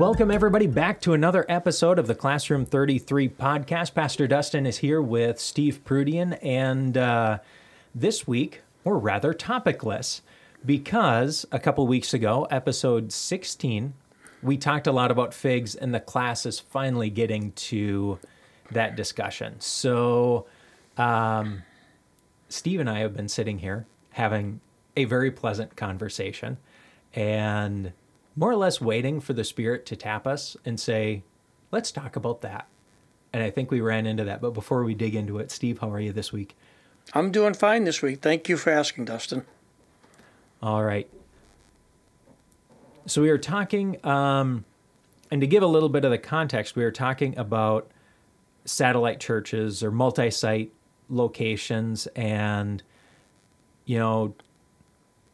Welcome, everybody, back to another episode of the Classroom 33 podcast. Pastor Dustin is here with Steve Prudian, and uh, this week we're rather topicless because a couple weeks ago, episode 16, we talked a lot about figs, and the class is finally getting to that discussion. So, um, Steve and I have been sitting here having a very pleasant conversation and more or less waiting for the Spirit to tap us and say, let's talk about that. And I think we ran into that. But before we dig into it, Steve, how are you this week? I'm doing fine this week. Thank you for asking, Dustin. All right. So we are talking, um, and to give a little bit of the context, we are talking about satellite churches or multi site locations. And, you know,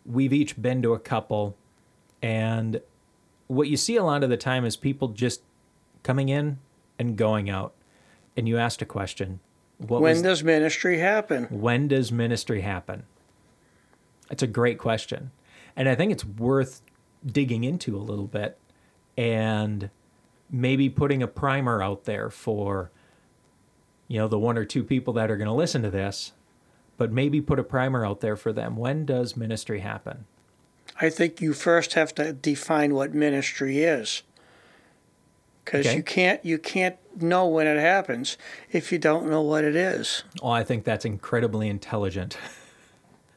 we've each been to a couple. And what you see a lot of the time is people just coming in and going out. And you asked a question. What when was, does ministry happen? When does ministry happen? It's a great question. And I think it's worth digging into a little bit and maybe putting a primer out there for you know the one or two people that are going to listen to this but maybe put a primer out there for them when does ministry happen i think you first have to define what ministry is. Because okay. you can't you can't know when it happens if you don't know what it is. Oh i think that's incredibly intelligent.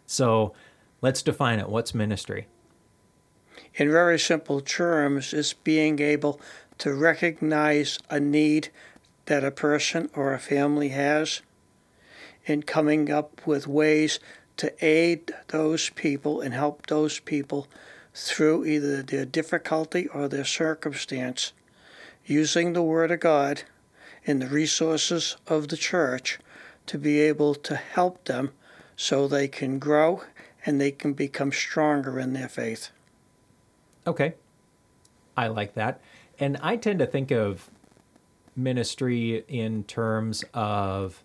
So let's define it. What's ministry? In very simple terms it's being able to recognize a need that a person or a family has in coming up with ways to aid those people and help those people through either their difficulty or their circumstance, using the Word of God and the resources of the church to be able to help them so they can grow and they can become stronger in their faith. Okay. I like that. And I tend to think of ministry in terms of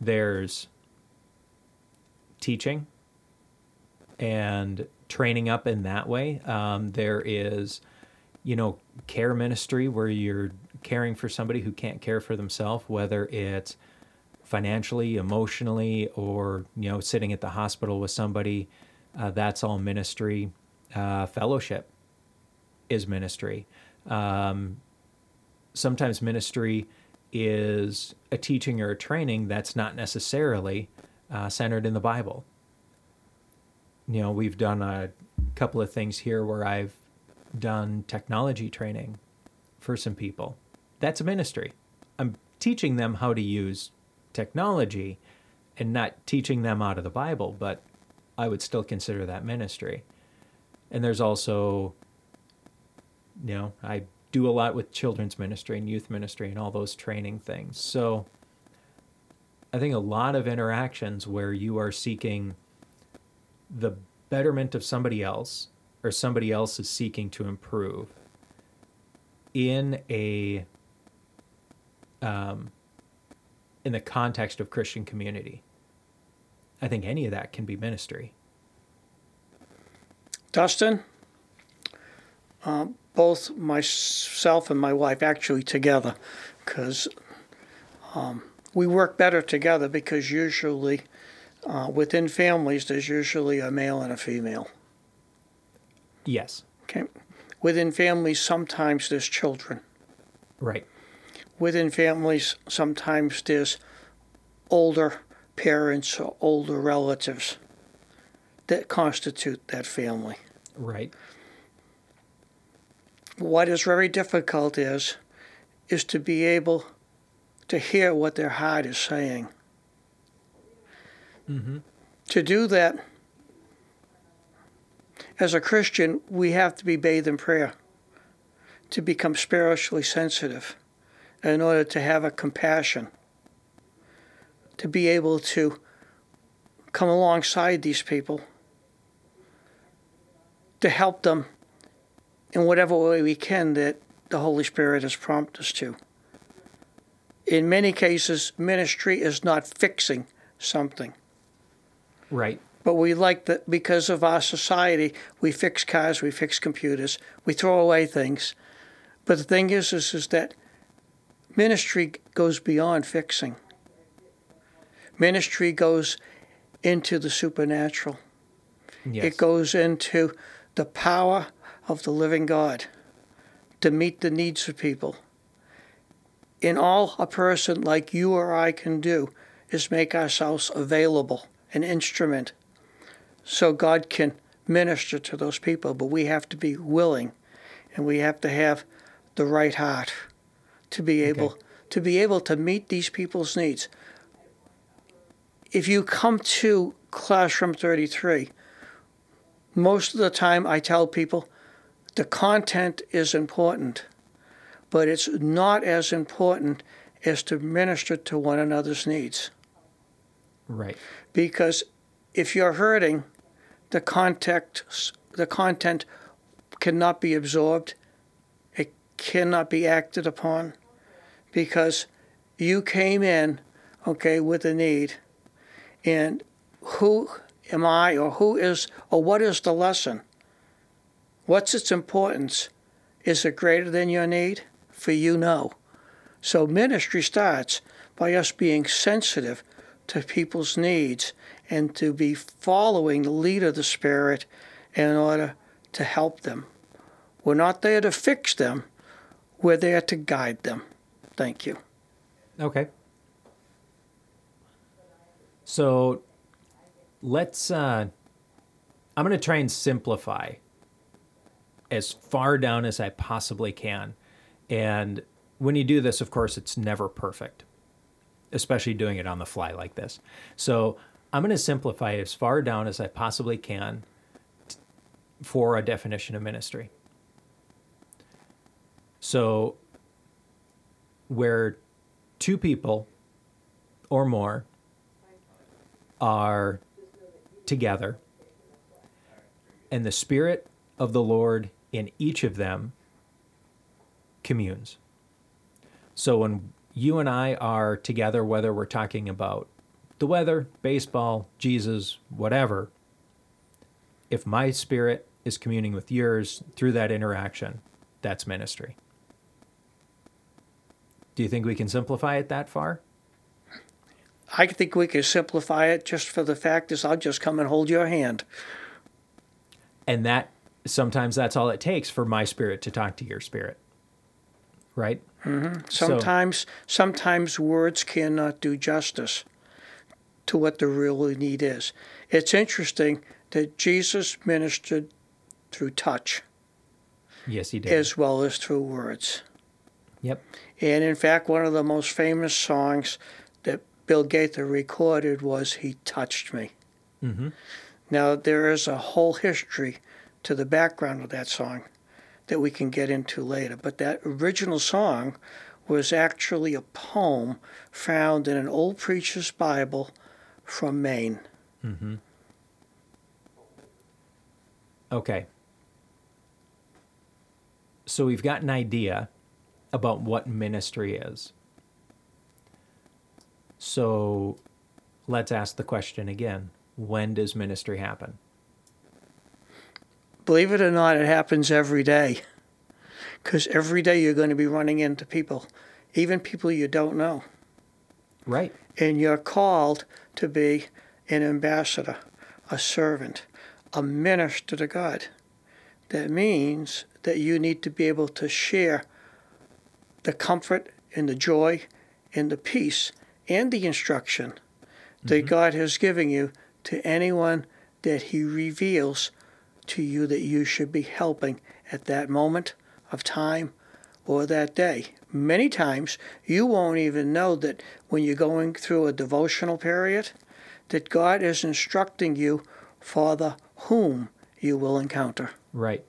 there's teaching and training up in that way. Um, there is, you know, care ministry where you're caring for somebody who can't care for themselves, whether it's financially, emotionally, or, you know, sitting at the hospital with somebody. Uh, that's all ministry. Uh, fellowship is ministry. Um, sometimes ministry is a teaching or a training that's not necessarily uh, centered in the Bible. You know, we've done a couple of things here where I've done technology training for some people. That's a ministry. I'm teaching them how to use technology and not teaching them out of the Bible, but I would still consider that ministry. And there's also, you know, I do a lot with children's ministry and youth ministry and all those training things. So I think a lot of interactions where you are seeking the betterment of somebody else or somebody else is seeking to improve in a um, in the context of Christian community. I think any of that can be ministry. Dustin, um, both myself and my wife actually together because um, we work better together because usually uh, within families there's usually a male and a female. Yes. Okay. Within families sometimes there's children. Right. Within families sometimes there's older parents or older relatives that constitute that family. Right what is very difficult is is to be able to hear what their heart is saying. Mm-hmm. To do that, as a Christian, we have to be bathed in prayer to become spiritually sensitive in order to have a compassion, to be able to come alongside these people, to help them in whatever way we can that the Holy Spirit has prompted us to. In many cases, ministry is not fixing something. Right. But we like that because of our society, we fix cars, we fix computers, we throw away things. But the thing is, is, is that ministry goes beyond fixing. Ministry goes into the supernatural. Yes. It goes into the power of the living God to meet the needs of people. In all a person like you or I can do is make ourselves available, an instrument, so God can minister to those people. But we have to be willing and we have to have the right heart to be able Okay. to be able to meet these people's needs. If you come to classroom 33, most of the time I tell people the content is important, but it's not as important as to minister to one another's needs. right. Because if you're hurting, the context, the content cannot be absorbed, it cannot be acted upon, because you came in, okay, with a need, and who am I, or who is, or what is the lesson? What's its importance? Is it greater than your need? For you, know. So ministry starts by us being sensitive to people's needs and to be following the lead of the Spirit in order to help them. We're not there to fix them, we're there to guide them. Thank you. Okay. So let's uh I'm going to try and simplify as far down as I possibly can. And when you do this, of course, it's never perfect, especially doing it on the fly like this. So I'm going to simplify as far down as I possibly can for a definition of ministry. So, where two people or more are together, and the Spirit of the Lord in each of them communes. So when you and I are together, whether we're talking about the weather, baseball, Jesus, whatever, if my spirit is communing with yours through that interaction, that's ministry. Do you think we can simplify it that far? I think we can simplify it just for the fact is I'll just come and hold your hand. And that sometimes that's all it takes for my spirit to talk to your spirit. Right? So- Sometimes sometimes words cannot do justice to what the real need is. It's interesting that Jesus ministered through touch Yes, he did. as well as through words. Yep. And in fact, one of the most famous songs that Bill Gaither recorded was He Touched Me. Mm-hmm. Now, there is a whole history to the background of that song that we can get into later, but that original song was actually a poem found in an old preacher's Bible from Maine. Mm-hmm. Okay. So we've got an idea about what ministry is. So let's ask the question again. When does ministry happen? Believe it or not, it happens every day. Because every day you're going to be running into people, even people you don't know. Right. and you're called to be an ambassador, a servant, a minister to God. That means that you need to be able to share the comfort and the joy and the peace and the instruction that mm-hmm. God has given you to anyone that He reveals to you that you should be helping at that moment of time or that day. Many times you won't even know that when you're going through a devotional period, that God is instructing you for the whom you will encounter. Right.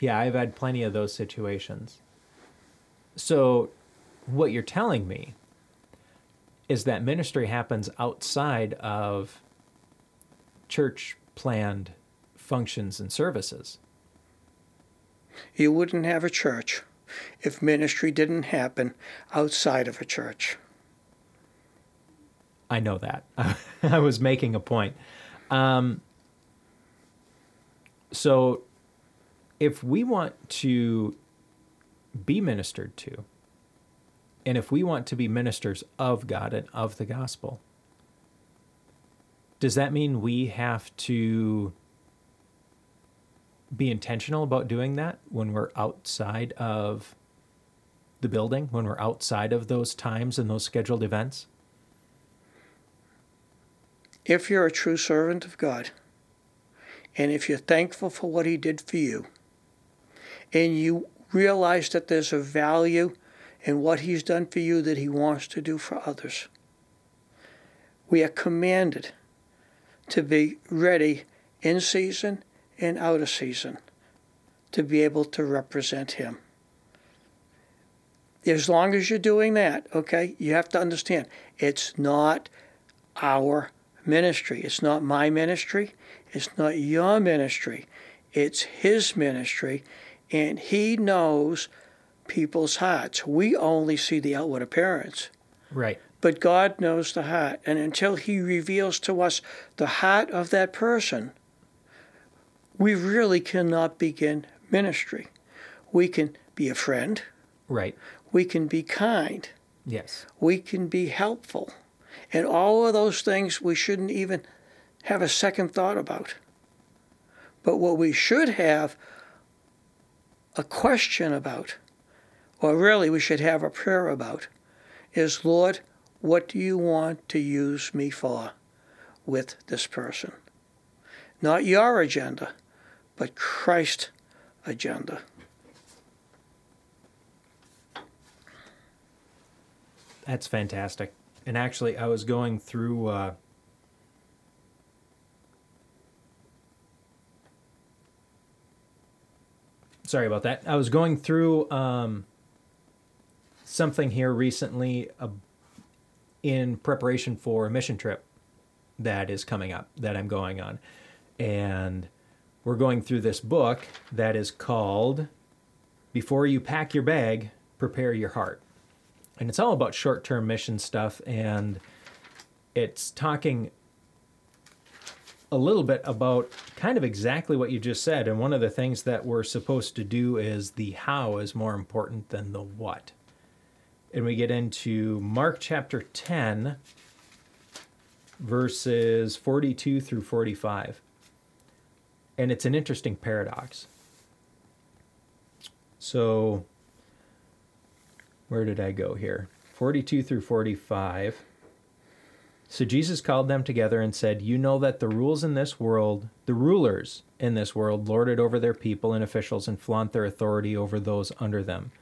Yeah, I've had plenty of those situations. So, what you're telling me is that ministry happens outside of church planned functions and services. You wouldn't have a church if ministry didn't happen outside of a church. I know that. I was making a point. Um, so, if we want to be ministered to. And if we want to be ministers of God and of the gospel, does that mean we have to be intentional about doing that when we're outside of the building, when we're outside of those times and those scheduled events? If you're a true servant of God, and if you're thankful for what He did for you, and you realize that there's a value in what He's done for you that He wants to do for others, we are commanded to be ready in season and out of season to be able to represent Him. As long as you're doing that, okay, you have to understand it's not our ministry. It's not my ministry. It's not your ministry. It's His ministry. And He knows people's hearts. We only see the outward appearance. Right. But God knows the heart. And until He reveals to us the heart of that person, we really cannot begin ministry. We can be a friend. Right. We can be kind. Yes. We can be helpful. And all of those things we shouldn't even have a second thought about. But what we should have a question about, or really we should have a prayer about, is Lord, what do you want to use me for with this person? Not your agenda, but Christ's agenda. That's fantastic. And actually, I was going through. Uh, sorry about that. I was going through um, something here recently uh, in preparation for a mission trip that is coming up that I'm going on. And we're going through this book that is called Before You Pack Your Bag, Prepare Your Heart. And it's all about short term mission stuff. And it's talking a little bit about kind of exactly what you just said. And one of the things that we're supposed to do is the how is more important than the what. And we get into Mark chapter 10, verses 42 through 45. And it's an interesting paradox. So, where did I go here? 42 through 45. So Jesus called them together and said, You know that the rules in this world, the rulers in this world, lord it over their people and officials and flaunt their authority over those under them.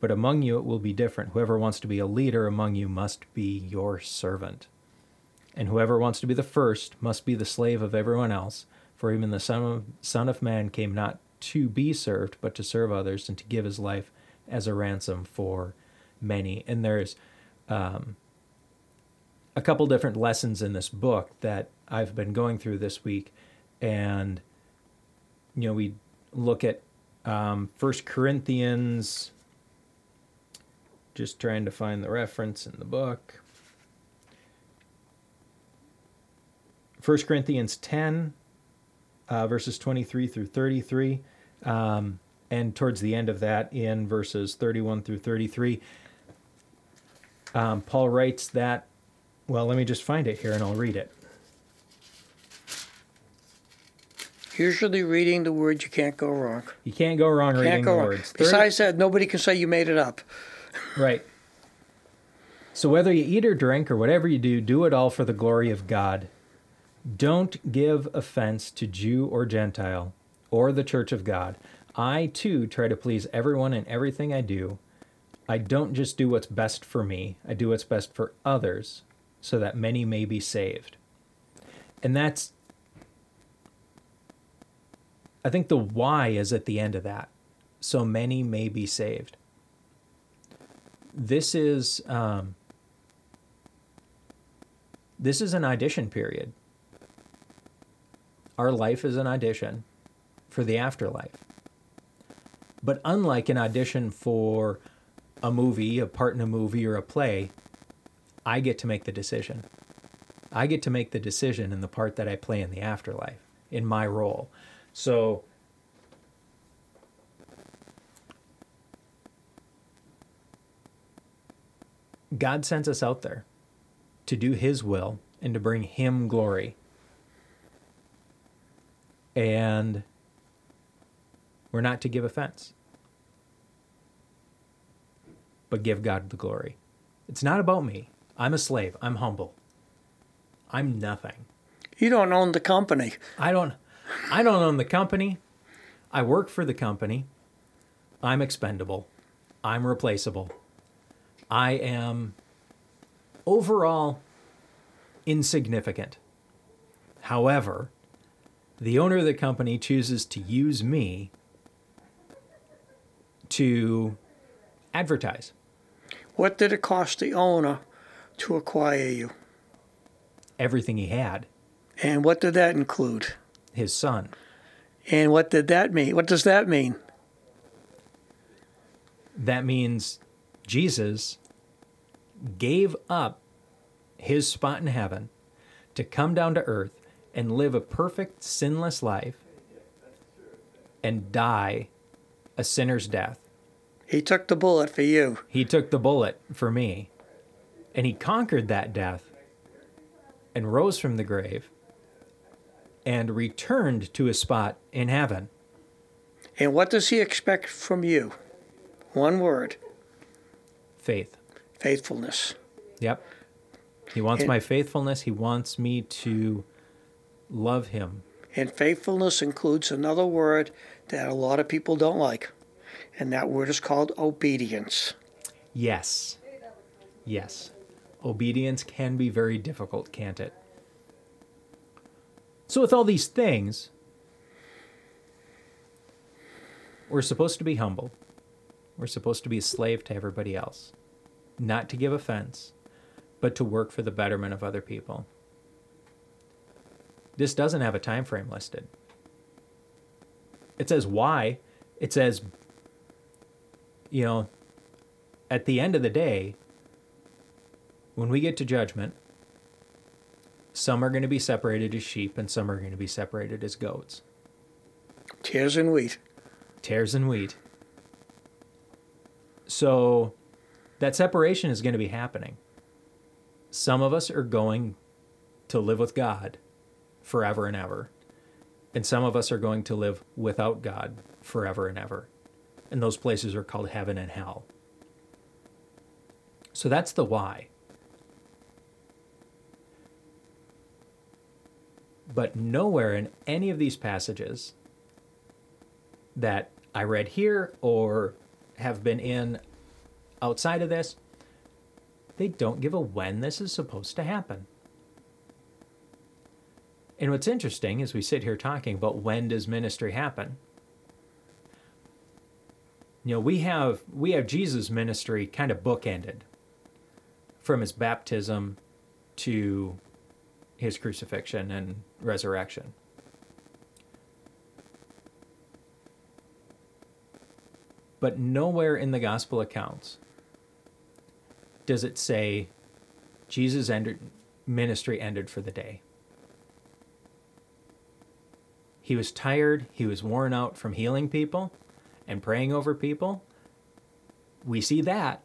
But among you it will be different. Whoever wants to be a leader among you must be your servant. And whoever wants to be the first must be the slave of everyone else. For even the Son of, Son of Man came not to be served, but to serve others and to give his life as a ransom for many. And there's um, a couple different lessons in this book that I've been going through this week. And, you know, we look at um, First Corinthians, just trying to find the reference in the book. 1 Corinthians 10, uh, verses 23 through 33. Um, and towards the end of that, in verses 31 through 33, um, Paul writes that. Well, let me just find it here and I'll read it. Usually, reading the words, you can't go wrong. You can't go wrong reading Can't go the wrong. words. Besides that, nobody can say you made it up. Right. So whether you eat or drink or whatever you do, do it all for the glory of God. Don't give offense to Jew or Gentile or the church of God. I too try to please everyone in everything I do. I don't just do what's best for me, I do what's best for others so that many may be saved. And that's, I think the why is at the end of that. So many may be saved. This is, um, this is an audition period. Our life is an audition for the afterlife. But unlike an audition for a movie, a part in a movie, or a play, I get to make the decision. I get to make the decision in the part that I play in the afterlife, in my role. So God sends us out there to do His will and to bring Him glory. And we're not to give offense, but give God the glory. It's not about me. I'm a slave. I'm humble. I'm nothing. You don't own the company. I don't I don't own the company. I work for the company. I'm expendable. I'm replaceable. I am overall insignificant. However, the owner of the company chooses to use me to advertise. What did it cost the owner to acquire you? Everything he had, And what did that include? his son. And what did that mean? What does that mean? That means Jesus gave up his spot in heaven to come down to earth and live a perfect, sinless life and die a sinner's death. He took the bullet for you. He took the bullet for me and he conquered that death and rose from the grave and returned to his spot in heaven. And what does he expect from you? One word Faith. faithfulness. Yep. He wants And- my faithfulness. He wants me to love him. And faithfulness includes another word that a lot of people don't like. And that word is called obedience. Yes. Yes. Obedience can be very difficult, can't it? So, with all these things, we're supposed to be humble. We're supposed to be a slave to everybody else, not to give offense, but to work for the betterment of other people. This doesn't have a time frame listed. It says why. It says, you know, at the end of the day, when we get to judgment, some are going to be separated as sheep and some are going to be separated as goats, Tears and wheat. tares and wheat. So that separation is going to be happening. Some of us are going to live with God forever and ever, and some of us are going to live without God forever and ever. And those places are called heaven and hell. So that's the why. But nowhere in any of these passages that I read here or have been in outside of this, they don't give a when this is supposed to happen. And what's interesting is we sit here talking about when does ministry happen? You know, we have we have Jesus' ministry kind of bookended from his baptism to his crucifixion and resurrection. But nowhere in the gospel accounts does it say Jesus' ended, ministry ended for the day. He was tired, he was worn out from healing people and praying over people. We see that,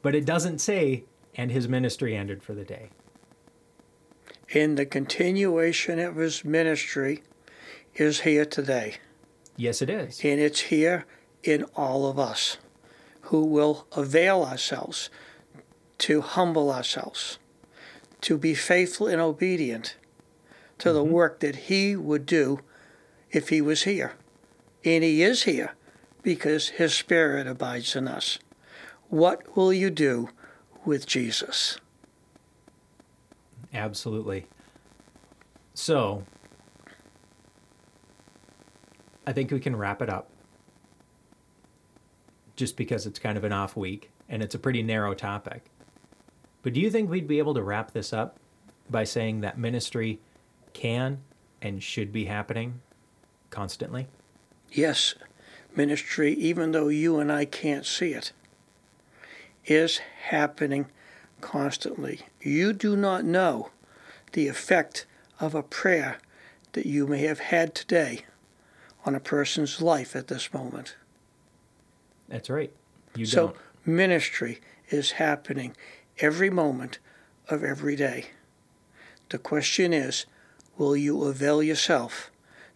but it doesn't say, and his ministry ended for the day. In the continuation of his ministry is here today. Yes, it is. And it's here in all of us who will avail ourselves to humble ourselves, to be faithful and obedient to the mm-hmm. work that he would do if he was here. And he is here because his spirit abides in us. What will you do with Jesus? Absolutely. So, I think we can wrap it up just because it's kind of an off week and it's a pretty narrow topic. But do you think we'd be able to wrap this up by saying that ministry can and should be happening constantly? Yes, ministry, even though you and I can't see it, is happening constantly. You do not know the effect of a prayer that you may have had today on a person's life at this moment. That's right. You so, don't. ministry is happening every moment of every day. The question is will you avail yourself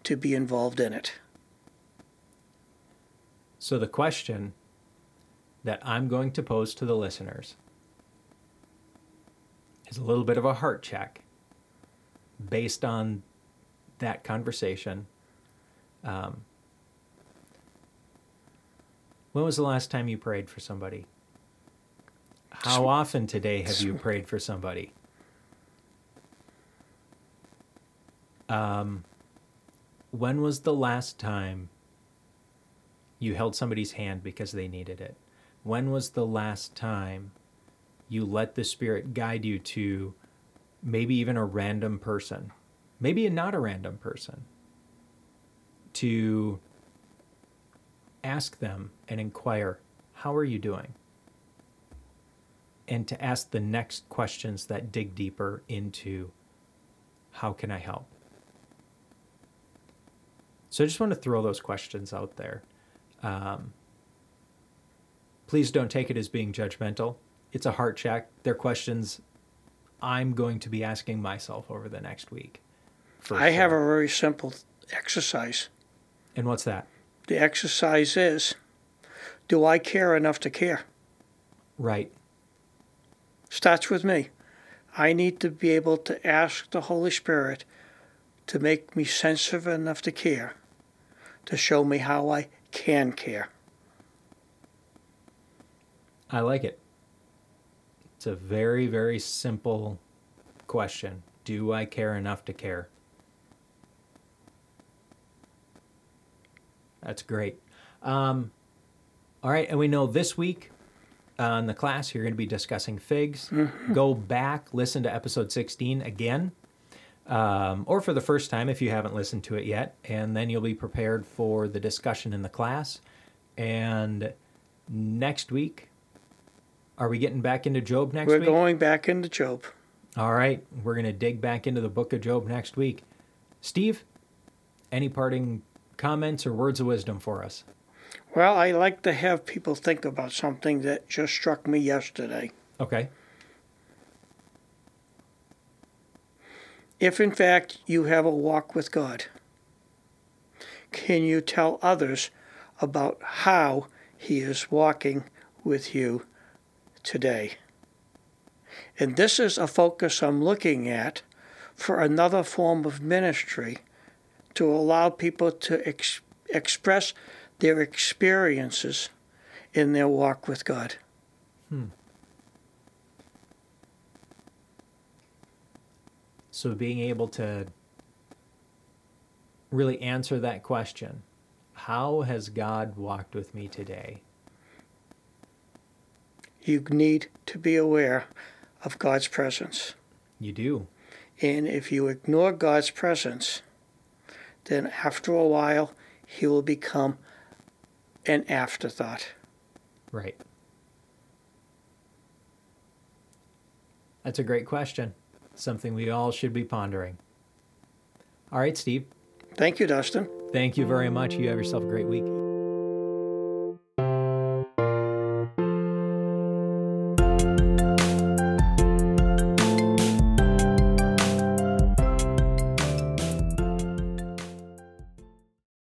to be involved in it? So, the question that I'm going to pose to the listeners is a little bit of a heart check based on that conversation. Um, when was the last time you prayed for somebody? How often today have you prayed for somebody? Um, when was the last time you held somebody's hand because they needed it? When was the last time you let the Spirit guide you to maybe even a random person, maybe not a random person, to ask them and inquire, How are you doing? And to ask the next questions that dig deeper into, How can I help? So I just want to throw those questions out there. Um, please don't take it as being judgmental. It's a heart check. They're questions I'm going to be asking myself over the next week. I have a very simple exercise. And what's that? The exercise is Do I care enough to care? Right. Starts with me. I need to be able to ask the Holy Spirit to make me sensitive enough to care, to show me how I can care. I like it. It's a very, very simple question. Do I care enough to care? That's great. Um, all right, and we know this week uh, in the class you're going to be discussing figs. Mm-hmm. Go back, listen to episode 16 again, um, or for the first time if you haven't listened to it yet, and then you'll be prepared for the discussion in the class. And next week, are we getting back into Job next week? We're going back into Job. All right, we're going to dig back into the book of Job next week. Steve, any parting comments or words of wisdom for us? Well, I like to have people think about something that just struck me yesterday. Okay. If in fact you have a walk with God, can you tell others about how He is walking with you today? And this is a focus I'm looking at for another form of ministry to allow people to ex- express their experiences in their walk with God. Hmm. So being able to really answer that question how has God walked with me today? You need to be aware of God's presence. You do. And if you ignore God's presence, then after a while, He will become an afterthought. Right. That's a great question. Something we all should be pondering. All right, Steve. Thank you, Dustin. Thank you very much. You have yourself a great week.